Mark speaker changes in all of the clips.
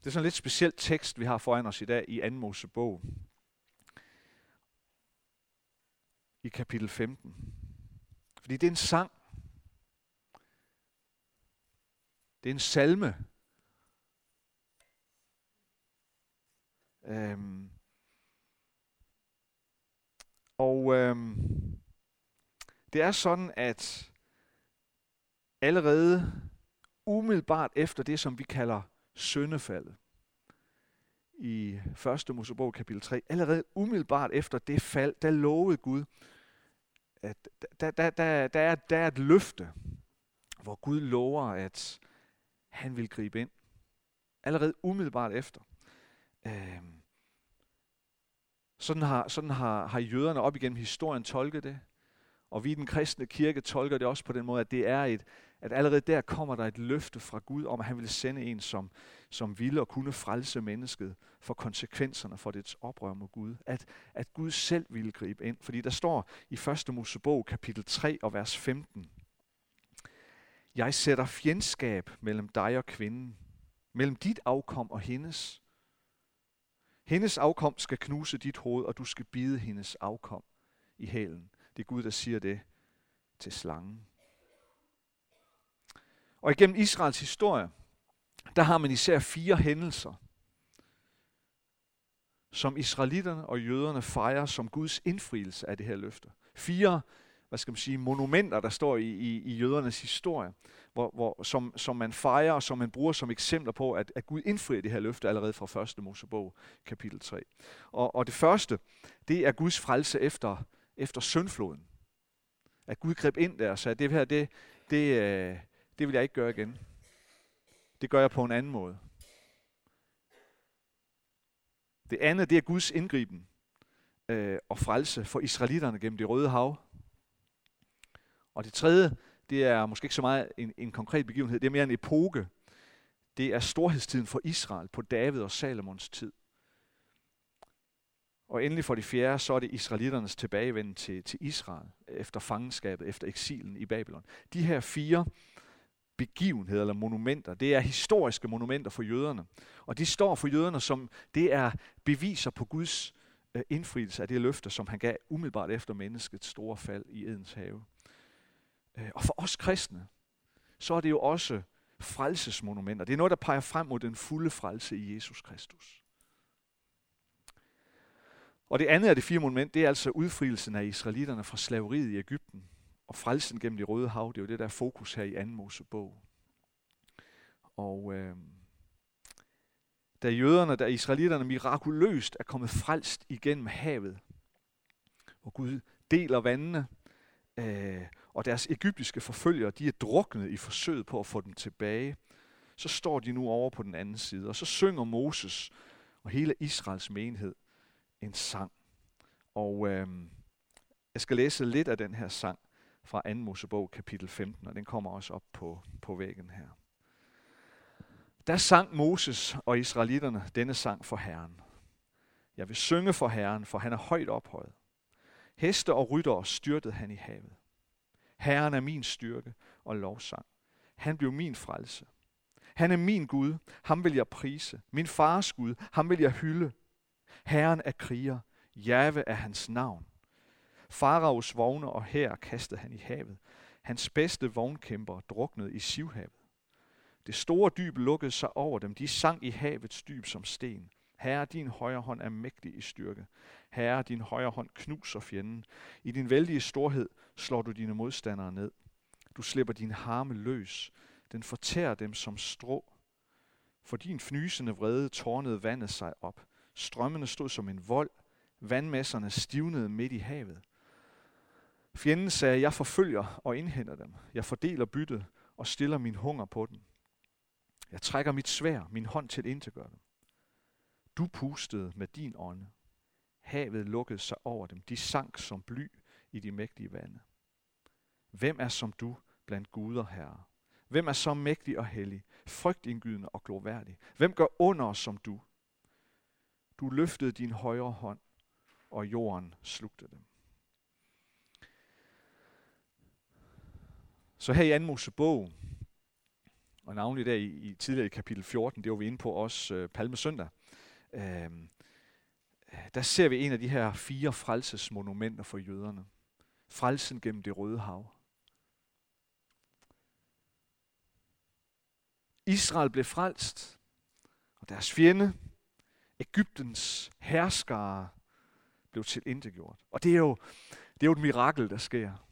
Speaker 1: Det er sådan en lidt speciel tekst, vi har foran os i dag i 2. Mosebog. I kapitel 15. Fordi det er en sang. Det er en salme. Øhm. Og øhm, det er sådan, at allerede umiddelbart efter det, som vi kalder syndefaldet, i 1. Mosebog kapitel 3, allerede umiddelbart efter det fald, der lovede Gud, at der, der, der, der, er, der er et løfte, hvor Gud lover, at han vil gribe ind. Allerede umiddelbart efter. Øh, sådan har, sådan har, har jøderne op igennem historien tolket det. Og vi i den kristne kirke tolker det også på den måde, at det er et, at allerede der kommer der et løfte fra Gud om, at han vil sende en, som, som ville og kunne frelse mennesket for konsekvenserne for dets oprør mod Gud. At, at Gud selv ville gribe ind. Fordi der står i 1. Mosebog kapitel 3 og vers 15. Jeg sætter fjendskab mellem dig og kvinden, mellem dit afkom og hendes. Hendes afkom skal knuse dit hoved, og du skal bide hendes afkom i hælen. Det er Gud, der siger det til slangen. Og igennem Israels historie, der har man især fire hændelser, som israelitterne og jøderne fejrer som Guds indfrielse af det her løfte. Fire hvad skal man sige, monumenter, der står i, i, i jødernes historie, hvor, hvor, som, som man fejrer og som man bruger som eksempler på, at, at Gud indfrier det her løfte allerede fra 1. Mosebog, kapitel 3. Og, og det første, det er Guds frelse efter, efter syndfloden. At Gud greb ind der og sagde, det her, det, det, øh, det vil jeg ikke gøre igen. Det gør jeg på en anden måde. Det andet, det er Guds indgriben øh, og frelse for israelitterne gennem det røde hav. Og det tredje, det er måske ikke så meget en, en konkret begivenhed, det er mere en epoke. Det er storhedstiden for Israel på David og Salomons tid. Og endelig for det fjerde, så er det israeliternes tilbagevenden til, til Israel efter fangenskabet, efter eksilen i Babylon. De her fire begivenheder eller monumenter, det er historiske monumenter for jøderne. Og de står for jøderne som, det er beviser på Guds øh, indfrielse af det løfte, som han gav umiddelbart efter menneskets store fald i Edens have. Øh, og for os kristne, så er det jo også frelsesmonumenter. Det er noget, der peger frem mod den fulde frelse i Jesus Kristus. Og det andet af de fire monument, det er altså udfrielsen af israelitterne fra slaveriet i Ægypten og frelsen gennem det røde hav. Det er jo det, der er fokus her i 2. Mosebog. Og øh, da jøderne, da israelitterne mirakuløst er kommet frelst igennem havet, hvor Gud deler vandene, øh, og deres egyptiske forfølgere, de er druknet i forsøget på at få dem tilbage, så står de nu over på den anden side, og så synger Moses og hele Israels menighed en sang. Og øh, jeg skal læse lidt af den her sang fra 2. Mosebog kapitel 15, og den kommer også op på, på væggen her. Der sang Moses og israelitterne denne sang for Herren. Jeg vil synge for Herren, for han er højt ophøjet. Heste og ryttere styrtede han i havet. Herren er min styrke og lovsang. Han blev min frelse. Han er min Gud, ham vil jeg prise. Min fars Gud, ham vil jeg hylde. Herren er kriger, Jave er hans navn. Faraos vogne og her kastede han i havet. Hans bedste vognkæmper druknede i Sivhavet. Det store dyb lukkede sig over dem. De sang i havets dyb som sten. Herre, din højre hånd er mægtig i styrke. Herre, din højre hånd knuser fjenden. I din vældige storhed slår du dine modstandere ned. Du slipper din harme løs. Den fortærer dem som strå. For din fnysende vrede tårnede vandet sig op. Strømmene stod som en vold. Vandmasserne stivnede midt i havet. Fjenden sagde, jeg forfølger og indhenter dem. Jeg fordeler byttet og stiller min hunger på dem. Jeg trækker mit svær, min hånd til at gøre dem. Du pustede med din ånde. Havet lukkede sig over dem. De sank som bly i de mægtige vande. Hvem er som du blandt guder, herre? Hvem er så mægtig og hellig, frygtindgydende og gloværdig? Hvem gør under som du? Du løftede din højre hånd, og jorden slugte dem. Så her i 2. Mosebog, Og navnlig der i, i tidligere i kapitel 14, det var vi inde på også øh, Palmesøndag. Øh, der ser vi en af de her fire frelsesmonumenter for jøderne. Frelsen gennem det røde hav. Israel blev frelst, og deres fjende, Ægyptens herskere blev til indegjort. Og det er, jo, det er jo et mirakel, der sker.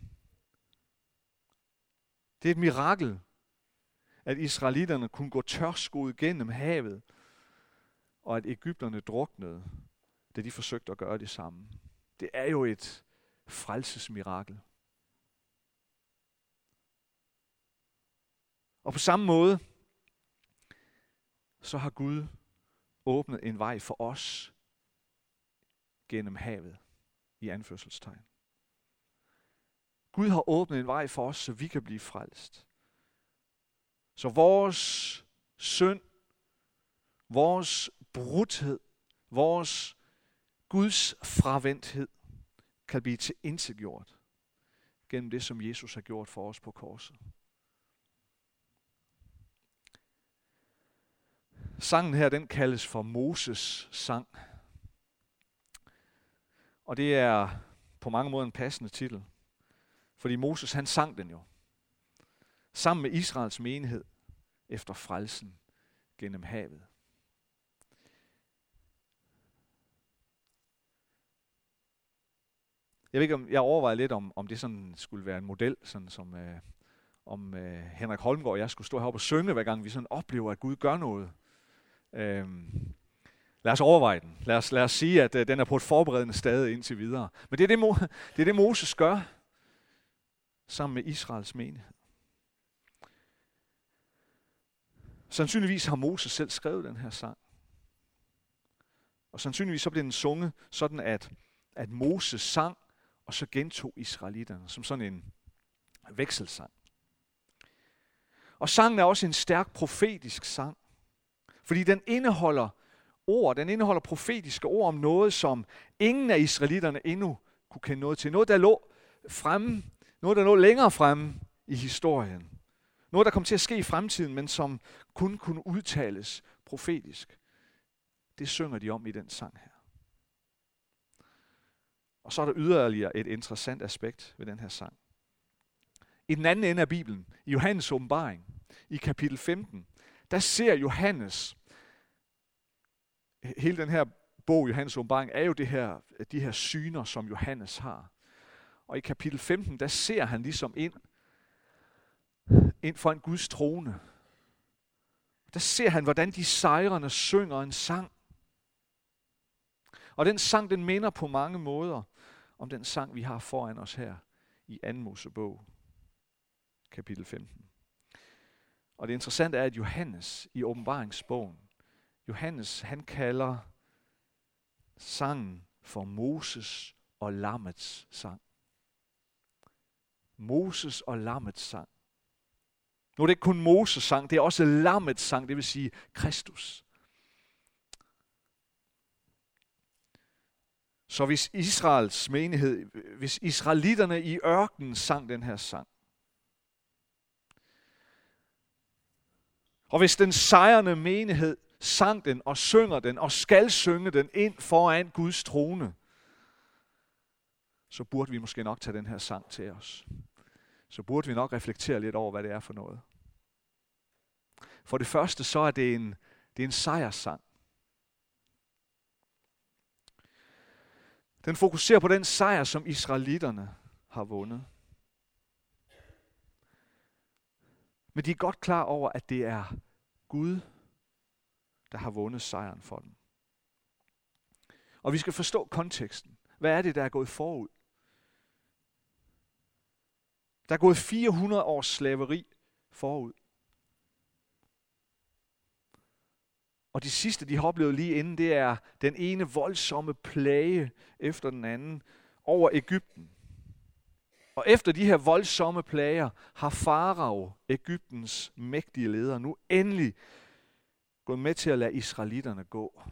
Speaker 1: Det er et mirakel, at israelitterne kunne gå tørskoet gennem havet, og at Ægypterne druknede, da de forsøgte at gøre det samme. Det er jo et frelsesmirakel. Og på samme måde, så har Gud åbnet en vej for os gennem havet i anførselstegn. Gud har åbnet en vej for os, så vi kan blive frelst. Så vores synd, vores brudhed, vores Guds fravendthed kan blive til indegjort gennem det, som Jesus har gjort for os på korset. Sangen her, den kaldes for Moses sang. Og det er på mange måder en passende titel. Fordi Moses, han sang den jo. Sammen med Israels menighed efter frelsen gennem havet. Jeg ved ikke, om jeg overvejer lidt, om, om det sådan skulle være en model, sådan som øh, om øh, Henrik Holmgaard og jeg skulle stå heroppe og synge, hver gang vi sådan oplever, at Gud gør noget. Øhm, lad os overveje den. Lad os, lad os sige, at øh, den er på et forberedende stade indtil videre. Men det er det, det er det, Moses gør sammen med Israels menighed. Sandsynligvis har Moses selv skrevet den her sang. Og sandsynligvis så blev den sunget sådan, at, at Moses sang, og så gentog israelitterne som sådan en vekselsang. Og sangen er også en stærk profetisk sang. Fordi den indeholder ord, den indeholder profetiske ord om noget, som ingen af israelitterne endnu kunne kende noget til. Noget, der lå fremme, noget, der lå længere fremme i historien. Noget, der kom til at ske i fremtiden, men som kun kunne udtales profetisk. Det synger de om i den sang her. Og så er der yderligere et interessant aspekt ved den her sang. I den anden ende af Bibelen, i Johannes åbenbaring, i kapitel 15, der ser Johannes hele den her bog, Johannes åbenbaring, er jo det her, de her syner, som Johannes har. Og i kapitel 15, der ser han ligesom ind, ind for en Guds trone. Der ser han, hvordan de sejrende synger en sang. Og den sang, den minder på mange måder om den sang, vi har foran os her i 2. Mosebog, kapitel 15. Og det interessante er, at Johannes i åbenbaringsbogen, Johannes, han kalder sangen for Moses og Lammets sang. Moses og Lammets sang. Nu er det ikke kun Moses sang, det er også Lammets sang, det vil sige Kristus. Så hvis Israels menighed, hvis israelitterne i ørkenen sang den her sang, og hvis den sejrende menighed sang den og synger den og skal synge den ind foran Guds trone, så burde vi måske nok tage den her sang til os. Så burde vi nok reflektere lidt over, hvad det er for noget. For det første, så er det en, det er en sejrssang. Den fokuserer på den sejr, som israelitterne har vundet. Men de er godt klar over, at det er Gud, der har vundet sejren for dem. Og vi skal forstå konteksten. Hvad er det, der er gået forud? Der er gået 400 års slaveri forud. Og de sidste, de har oplevet lige inden, det er den ene voldsomme plage efter den anden over Ægypten. Og efter de her voldsomme plager har Farao, Ægyptens mægtige leder, nu endelig gået med til at lade israelitterne gå.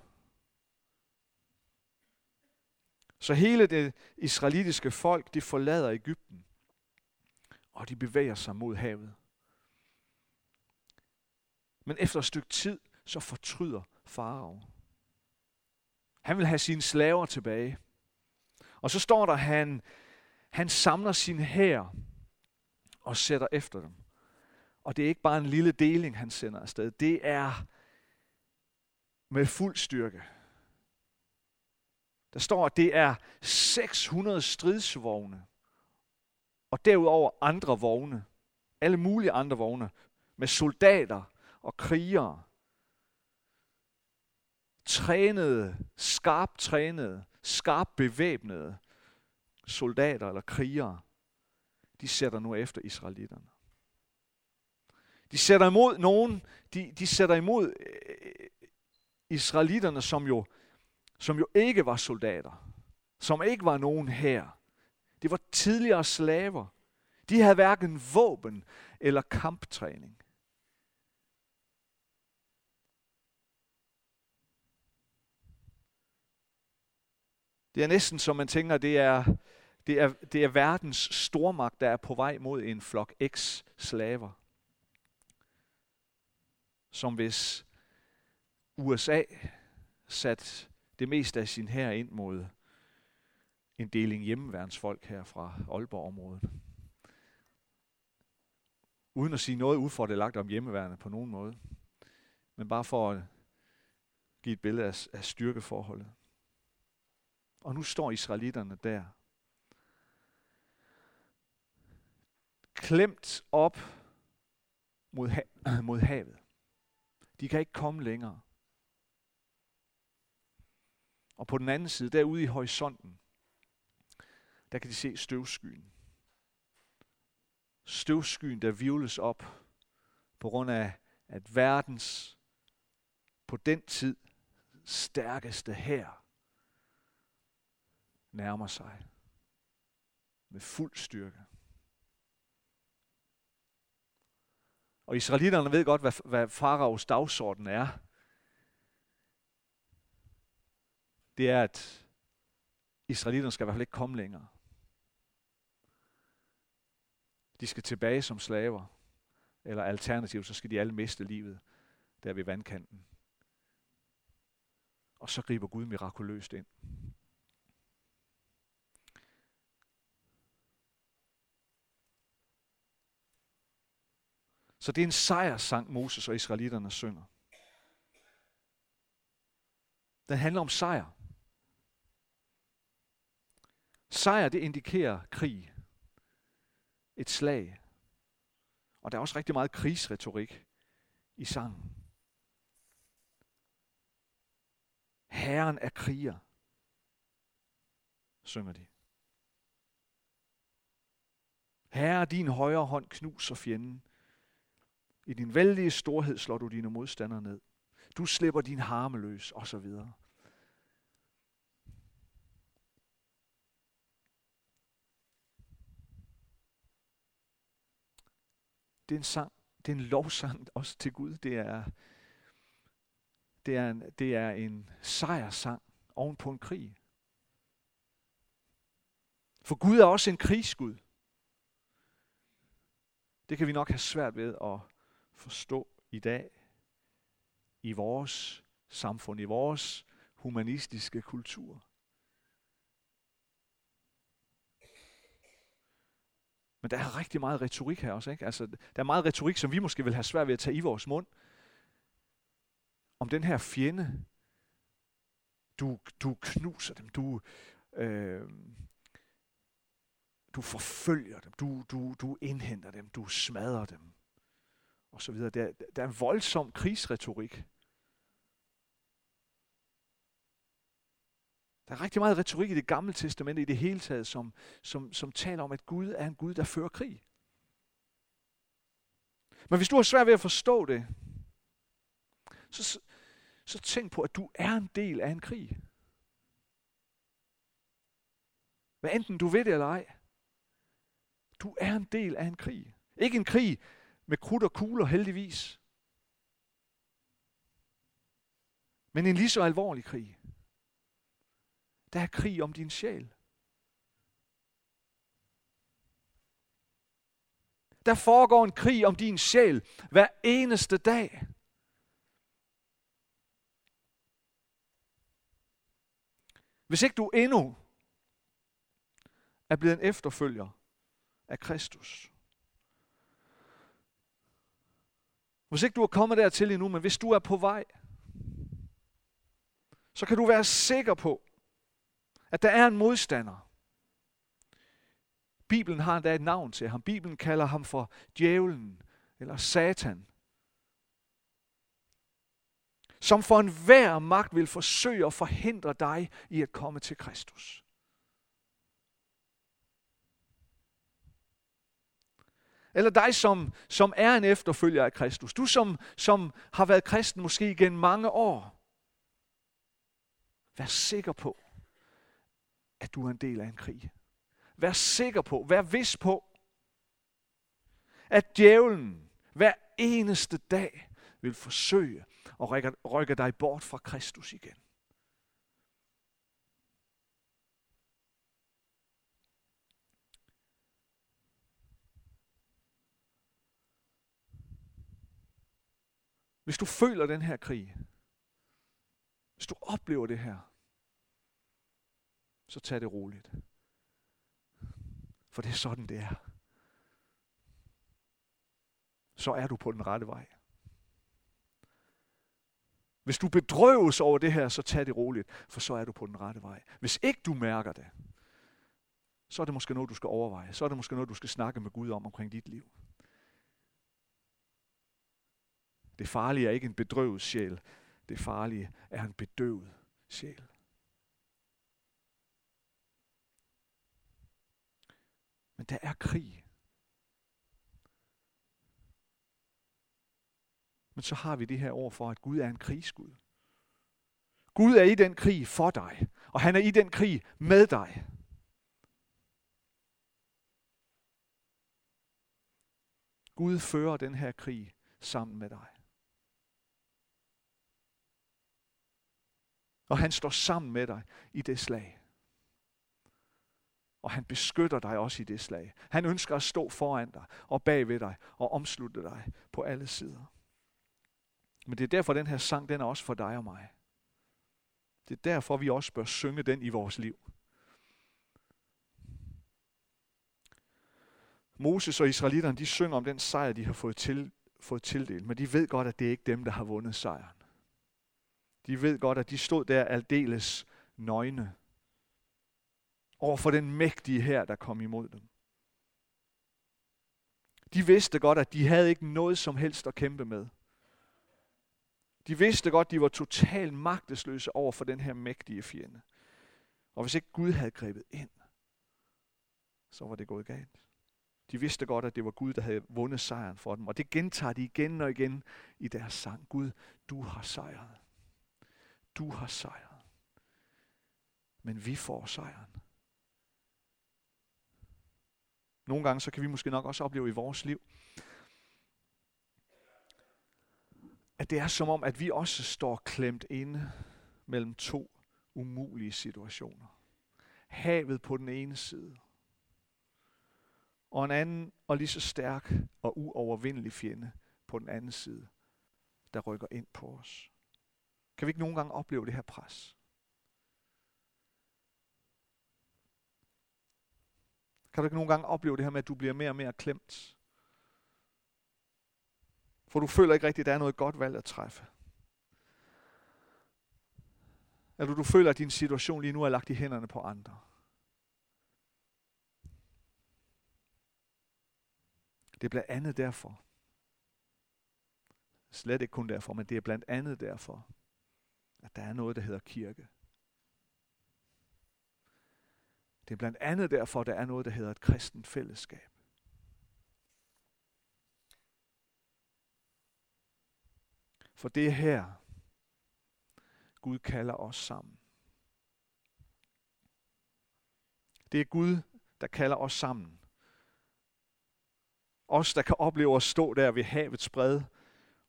Speaker 1: Så hele det israelitiske folk, de forlader Ægypten, og de bevæger sig mod havet. Men efter et stykke tid, så fortryder farao. Han vil have sine slaver tilbage. Og så står der, at han, han samler sin hær og sætter efter dem. Og det er ikke bare en lille deling, han sender afsted. Det er med fuld styrke. Der står, at det er 600 stridsvogne, og derudover andre vogne, alle mulige andre vogne, med soldater og krigere. Trænede, skarpt trænede, skarpt bevæbnede soldater eller krigere, de sætter nu efter israelitterne. De sætter imod nogen, de, de sætter imod øh, israelitterne, som jo, som jo ikke var soldater, som ikke var nogen her. Det var tidligere slaver. De havde hverken våben eller kamptræning. Det er næsten som man tænker, det er, det er, det er verdens stormagt, der er på vej mod en flok eks-slaver. Som hvis USA sat det meste af sin her ind mod en deling hjemmeværnsfolk her fra Aalborg-området. Uden at sige noget ufordelagt om hjemmeværende på nogen måde. Men bare for at give et billede af, af styrkeforholdet. Og nu står israelitterne der. Klemt op mod, ha- mod havet. De kan ikke komme længere. Og på den anden side, derude i horisonten, der kan de se støvskyen. Støvskyen, der vivles op på grund af, at verdens på den tid stærkeste her nærmer sig med fuld styrke. Og israelitterne ved godt, hvad, hvad faraos dagsorden er. Det er, at israelitterne skal i hvert fald ikke komme længere. De skal tilbage som slaver. Eller alternativt, så skal de alle miste livet der ved vandkanten. Og så griber Gud mirakuløst ind. Så det er en sejrssang, Moses og israelitterne synger. Den handler om sejr. Sejr, det indikerer krig. Et slag. Og der er også rigtig meget krigsretorik i sangen. Herren er kriger, synger de. Herre, din højre hånd knuser fjenden. I din vældige storhed slår du dine modstandere ned. Du slipper din harme løs, og så videre. Det er en sang, det er en lovsang også til Gud. Det er, det er, en, det er en sejrsang oven på en krig. For Gud er også en krigsgud. Det kan vi nok have svært ved at forstå i dag i vores samfund, i vores humanistiske kultur. Men der er rigtig meget retorik her også. Ikke? Altså, der er meget retorik, som vi måske vil have svært ved at tage i vores mund. Om den her fjende. Du, du knuser dem. Du, øh, du forfølger dem. Du, du, du indhenter dem. Du smadrer dem og så videre. Der, der er en voldsom krigsretorik. Der er rigtig meget retorik i det gamle testamente i det hele taget, som, som, som taler om, at Gud er en Gud, der fører krig. Men hvis du har svært ved at forstå det, så, så tænk på, at du er en del af en krig. Hvad enten du ved det eller ej. Du er en del af en krig. Ikke en krig, med krudt og kugler heldigvis. Men en lige så alvorlig krig. Der er krig om din sjæl. Der foregår en krig om din sjæl hver eneste dag. Hvis ikke du endnu er blevet en efterfølger af Kristus. Hvis ikke du er kommet dertil endnu, men hvis du er på vej, så kan du være sikker på, at der er en modstander. Bibelen har endda et navn til ham. Bibelen kalder ham for djævlen eller satan. Som for enhver magt vil forsøge at forhindre dig i at komme til Kristus. Eller dig, som, som er en efterfølger af Kristus. Du, som, som har været kristen måske igen mange år. Vær sikker på, at du er en del af en krig. Vær sikker på, vær vis på, at djævlen hver eneste dag vil forsøge at rykke, rykke dig bort fra Kristus igen. Hvis du føler den her krig, hvis du oplever det her, så tag det roligt. For det er sådan, det er. Så er du på den rette vej. Hvis du bedrøves over det her, så tag det roligt, for så er du på den rette vej. Hvis ikke du mærker det, så er det måske noget, du skal overveje. Så er det måske noget, du skal snakke med Gud om omkring dit liv. Det farlige er ikke en bedrøvet sjæl. Det farlige er en bedøvet sjæl. Men der er krig. Men så har vi det her ord for, at Gud er en krigsgud. Gud er i den krig for dig, og han er i den krig med dig. Gud fører den her krig sammen med dig. Og han står sammen med dig i det slag. Og han beskytter dig også i det slag. Han ønsker at stå foran dig og bag ved dig og omslutte dig på alle sider. Men det er derfor, den her sang, den er også for dig og mig. Det er derfor, vi også bør synge den i vores liv. Moses og israelitterne, de synger om den sejr, de har fået, til, fået tildelt, men de ved godt, at det er ikke dem, der har vundet sejren. De ved godt, at de stod der aldeles nøgne over for den mægtige her, der kom imod dem. De vidste godt, at de havde ikke noget som helst at kæmpe med. De vidste godt, at de var totalt magtesløse over for den her mægtige fjende. Og hvis ikke Gud havde grebet ind, så var det gået galt. De vidste godt, at det var Gud, der havde vundet sejren for dem. Og det gentager de igen og igen i deres sang. Gud, du har sejret. Du har sejret. Men vi får sejren. Nogle gange så kan vi måske nok også opleve i vores liv, at det er som om, at vi også står klemt inde mellem to umulige situationer. Havet på den ene side, og en anden og lige så stærk og uovervindelig fjende på den anden side, der rykker ind på os. Kan vi ikke nogen gange opleve det her pres? Kan du ikke nogle gange opleve det her med, at du bliver mere og mere klemt? For du føler ikke rigtigt, at der er noget godt valg at træffe. Eller du føler, at din situation lige nu er lagt i hænderne på andre. Det er blandt andet derfor. Slet ikke kun derfor, men det er blandt andet derfor, at der er noget, der hedder kirke. Det er blandt andet derfor, der er noget, der hedder et kristent fællesskab. For det er her, Gud kalder os sammen. Det er Gud, der kalder os sammen. Os, der kan opleve at stå der ved havets bred,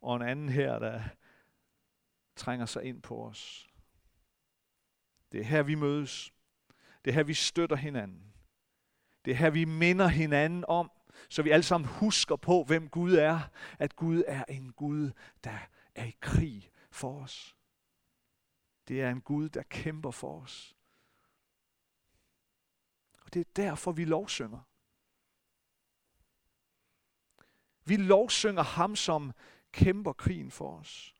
Speaker 1: og en anden her, der trænger sig ind på os. Det er her, vi mødes. Det er her, vi støtter hinanden. Det er her, vi minder hinanden om, så vi alle sammen husker på, hvem Gud er. At Gud er en Gud, der er i krig for os. Det er en Gud, der kæmper for os. Og det er derfor, vi lovsynger. Vi lovsynger ham, som kæmper krigen for os.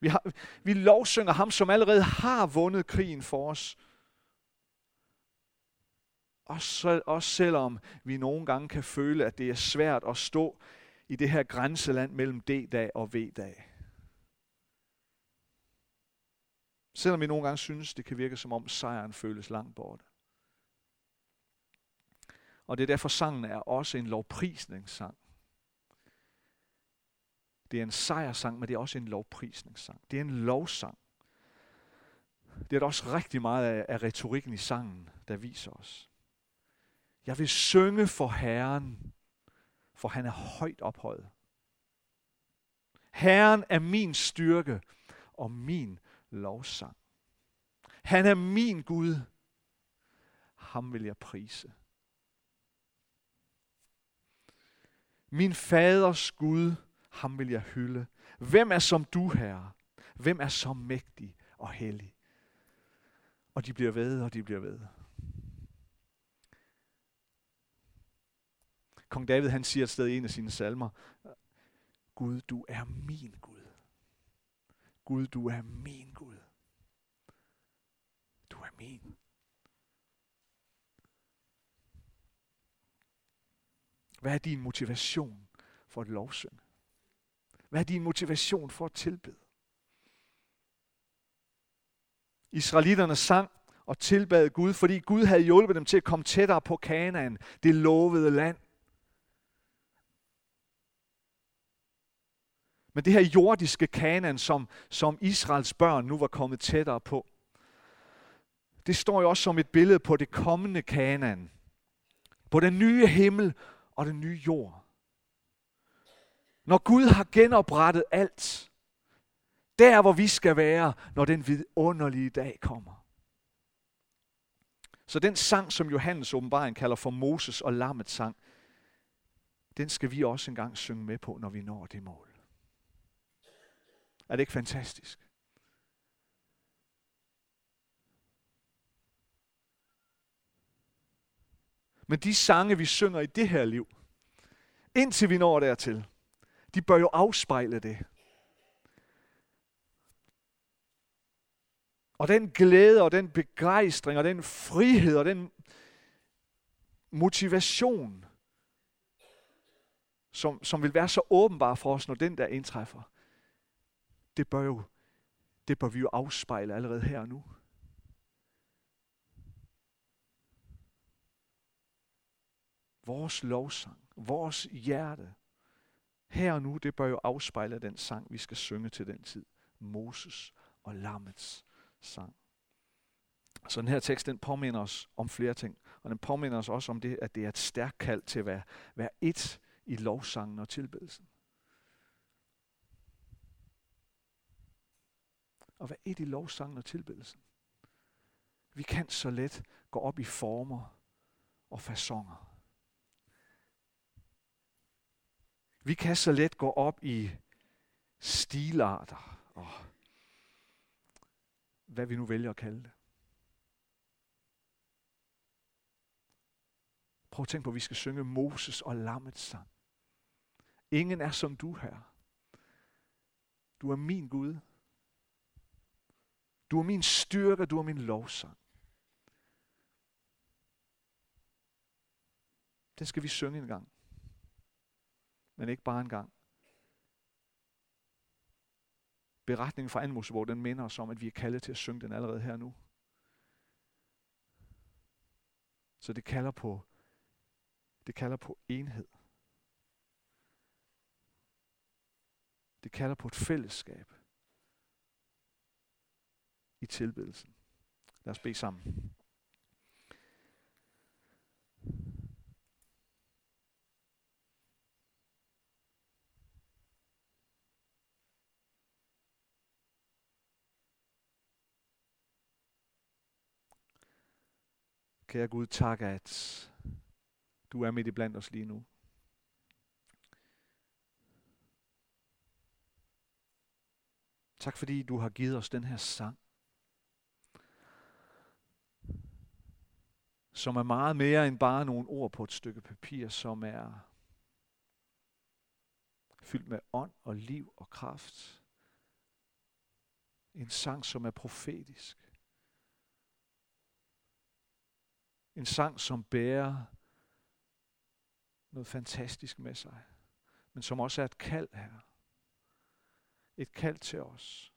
Speaker 1: Vi, har, vi lovsynger ham, som allerede har vundet krigen for os. Også, også selvom vi nogle gange kan føle, at det er svært at stå i det her grænseland mellem D-dag og V-dag. Selvom vi nogle gange synes, det kan virke som om sejren føles langt borte. Og det er derfor sangen er også en lovprisningssang. Det er en sejrsang, men det er også en lovprisningssang. Det er en lovsang. Det er der også rigtig meget af, af retorikken i sangen, der viser os. Jeg vil synge for Herren, for han er højt ophøjet. Herren er min styrke og min lovsang. Han er min Gud. Ham vil jeg prise. Min faders Gud, ham vil jeg hylde. Hvem er som du, Herre? Hvem er så mægtig og hellig? Og de bliver ved, og de bliver ved. Kong David han siger et sted i en af sine salmer, Gud, du er min Gud. Gud, du er min Gud. Du er min. Hvad er din motivation for at lovsynge? Hvad er din motivation for at tilbede? Israelitterne sang og tilbad Gud, fordi Gud havde hjulpet dem til at komme tættere på Kanaan, det lovede land. Men det her jordiske Kanaan, som, som Israels børn nu var kommet tættere på, det står jo også som et billede på det kommende Kanaan. På den nye himmel og den nye jord. Når Gud har genoprettet alt, der hvor vi skal være, når den vidunderlige dag kommer. Så den sang, som Johannes åbenbaring kalder for Moses og Lammets sang, den skal vi også engang synge med på, når vi når det mål. Er det ikke fantastisk? Men de sange, vi synger i det her liv, indtil vi når dertil, de bør jo afspejle det. Og den glæde og den begejstring og den frihed og den motivation, som, som vil være så åbenbar for os, når den der indtræffer, det bør, jo, det bør vi jo afspejle allerede her og nu. Vores lovsang, vores hjerte, her og nu, det bør jo afspejle den sang, vi skal synge til den tid. Moses og lammets sang. Så den her tekst, den påminder os om flere ting. Og den påminder os også om det, at det er et stærkt kald til at være, være et i lovsangen og tilbedelsen. At være et i lovsangen og tilbedelsen. Vi kan så let gå op i former og fasonger. Vi kan så let gå op i stilarter og hvad vi nu vælger at kalde det. Prøv at tænke på, at vi skal synge Moses og Lammets sang. Ingen er som du, her. Du er min Gud. Du er min styrke, du er min lovsang. Den skal vi synge en gang men ikke bare en gang. Beretningen fra anden Mosebog, den minder os om, at vi er kaldet til at synge den allerede her nu. Så det kalder på, det kalder på enhed. Det kalder på et fællesskab i tilbedelsen. Lad os bede sammen. Kære Gud, tak, at du er midt i blandt os lige nu. Tak fordi du har givet os den her sang. Som er meget mere end bare nogle ord på et stykke papir, som er fyldt med ånd og liv og kraft. En sang, som er profetisk. En sang, som bærer noget fantastisk med sig, men som også er et kald her. Et kald til os.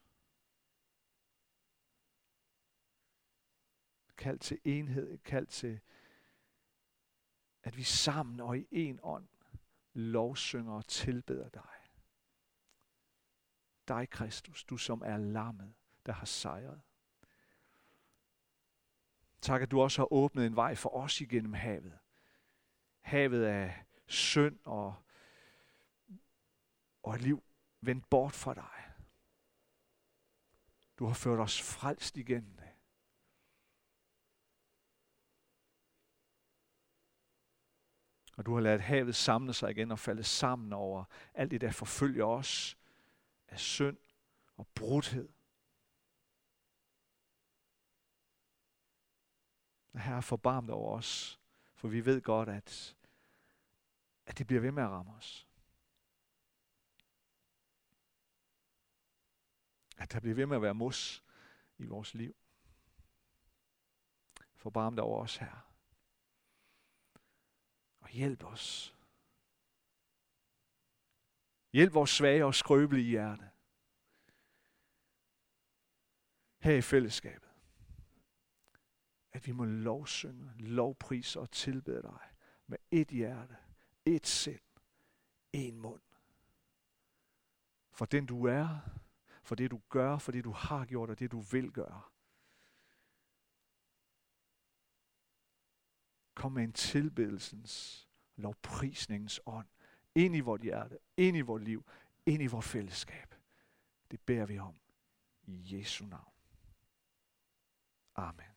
Speaker 1: Kaldt kald til enhed, kaldt kald til, at vi sammen og i en ånd lovsynger og tilbeder dig. Dig, Kristus, du som er lammet, der har sejret. Tak, at du også har åbnet en vej for os igennem havet. Havet af synd og, og et liv vendt bort fra dig. Du har ført os frelst igennem det. Og du har ladet havet samle sig igen og falde sammen over alt det, der forfølger os af synd og brudhed. Herre, forbarm dig over os, for vi ved godt, at, at det bliver ved med at ramme os. At der bliver ved med at være mos i vores liv. Forbarm dig over os, Herre. Hjælp os. Hjælp vores svage og skrøbelige hjerte. Her i fællesskabet. At vi må lovsynge, lovprise og tilbede dig med et hjerte, et sind, en mund. For den du er, for det du gør, for det du har gjort og det du vil gøre. Kom med en tilbedelsens, lovprisningens ånd ind i vort hjerte, ind i vort liv, ind i vort fællesskab. Det beder vi om i Jesu navn. Amen.